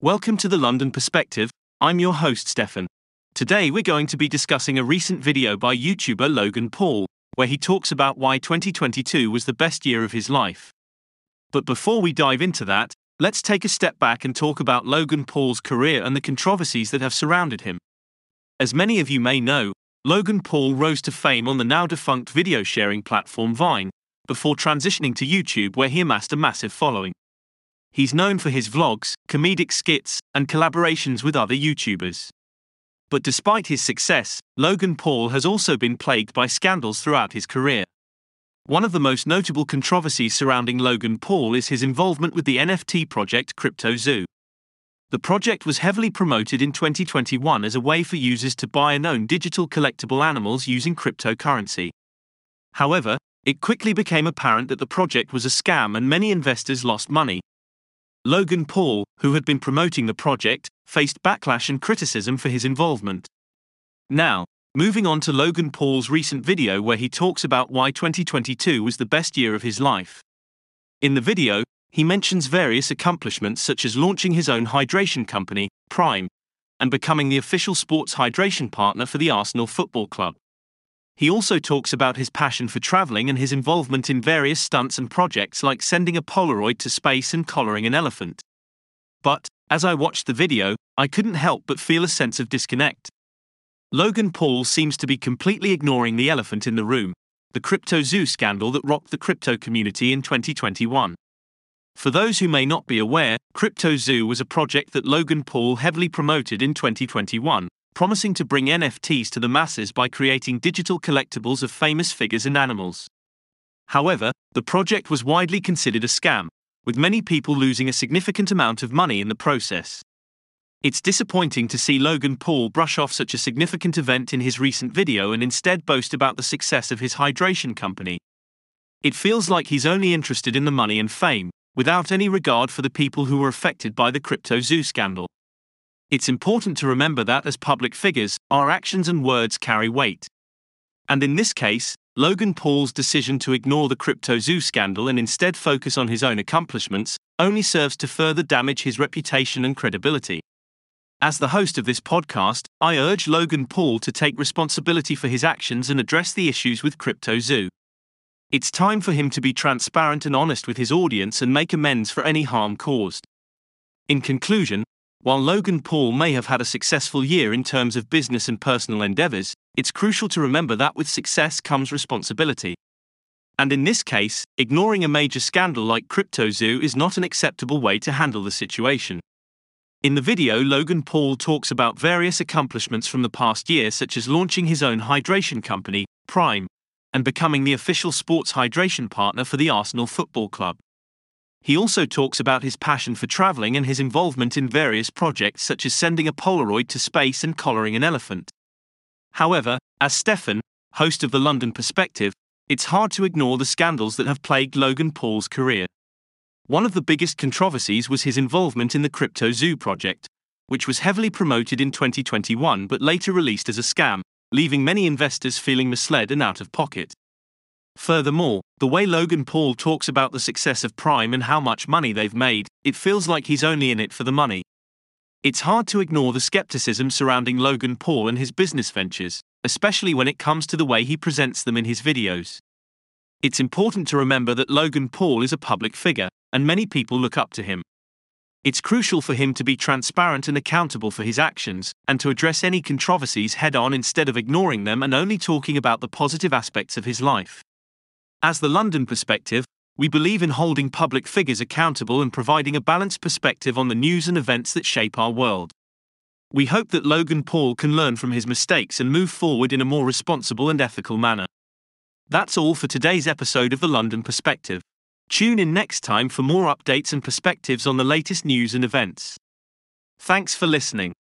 Welcome to the London Perspective. I'm your host, Stefan. Today we're going to be discussing a recent video by YouTuber Logan Paul, where he talks about why 2022 was the best year of his life. But before we dive into that, let's take a step back and talk about Logan Paul's career and the controversies that have surrounded him. As many of you may know, Logan Paul rose to fame on the now defunct video sharing platform Vine, before transitioning to YouTube, where he amassed a massive following. He's known for his vlogs, comedic skits, and collaborations with other YouTubers. But despite his success, Logan Paul has also been plagued by scandals throughout his career. One of the most notable controversies surrounding Logan Paul is his involvement with the NFT project CryptoZoo. The project was heavily promoted in 2021 as a way for users to buy and own digital collectible animals using cryptocurrency. However, it quickly became apparent that the project was a scam and many investors lost money. Logan Paul, who had been promoting the project, faced backlash and criticism for his involvement. Now, moving on to Logan Paul's recent video where he talks about why 2022 was the best year of his life. In the video, he mentions various accomplishments such as launching his own hydration company, Prime, and becoming the official sports hydration partner for the Arsenal Football Club. He also talks about his passion for traveling and his involvement in various stunts and projects like sending a Polaroid to space and collaring an elephant. But, as I watched the video, I couldn't help but feel a sense of disconnect. Logan Paul seems to be completely ignoring the elephant in the room, the CryptoZoo scandal that rocked the crypto community in 2021. For those who may not be aware, CryptoZoo was a project that Logan Paul heavily promoted in 2021, promising to bring NFTs to the masses by creating digital collectibles of famous figures and animals. However, the project was widely considered a scam, with many people losing a significant amount of money in the process. It's disappointing to see Logan Paul brush off such a significant event in his recent video and instead boast about the success of his hydration company. It feels like he's only interested in the money and fame, without any regard for the people who were affected by the crypto zoo scandal. It's important to remember that as public figures, our actions and words carry weight. And in this case, Logan Paul's decision to ignore the CryptoZoo scandal and instead focus on his own accomplishments only serves to further damage his reputation and credibility. As the host of this podcast, I urge Logan Paul to take responsibility for his actions and address the issues with CryptoZoo. It's time for him to be transparent and honest with his audience and make amends for any harm caused. In conclusion, while Logan Paul may have had a successful year in terms of business and personal endeavors, it's crucial to remember that with success comes responsibility. And in this case, ignoring a major scandal like CryptoZoo is not an acceptable way to handle the situation. In the video, Logan Paul talks about various accomplishments from the past year, such as launching his own hydration company, Prime, and becoming the official sports hydration partner for the Arsenal Football Club. He also talks about his passion for traveling and his involvement in various projects such as sending a Polaroid to space and collaring an elephant. However, as Stefan, host of the London Perspective, it's hard to ignore the scandals that have plagued Logan Paul's career. One of the biggest controversies was his involvement in the CryptoZoo project, which was heavily promoted in 2021 but later released as a scam, leaving many investors feeling misled and out of pocket. Furthermore, the way Logan Paul talks about the success of Prime and how much money they've made, it feels like he's only in it for the money. It's hard to ignore the skepticism surrounding Logan Paul and his business ventures, especially when it comes to the way he presents them in his videos. It's important to remember that Logan Paul is a public figure, and many people look up to him. It's crucial for him to be transparent and accountable for his actions, and to address any controversies head on instead of ignoring them and only talking about the positive aspects of his life. As the London perspective, we believe in holding public figures accountable and providing a balanced perspective on the news and events that shape our world. We hope that Logan Paul can learn from his mistakes and move forward in a more responsible and ethical manner. That's all for today's episode of the London Perspective. Tune in next time for more updates and perspectives on the latest news and events. Thanks for listening.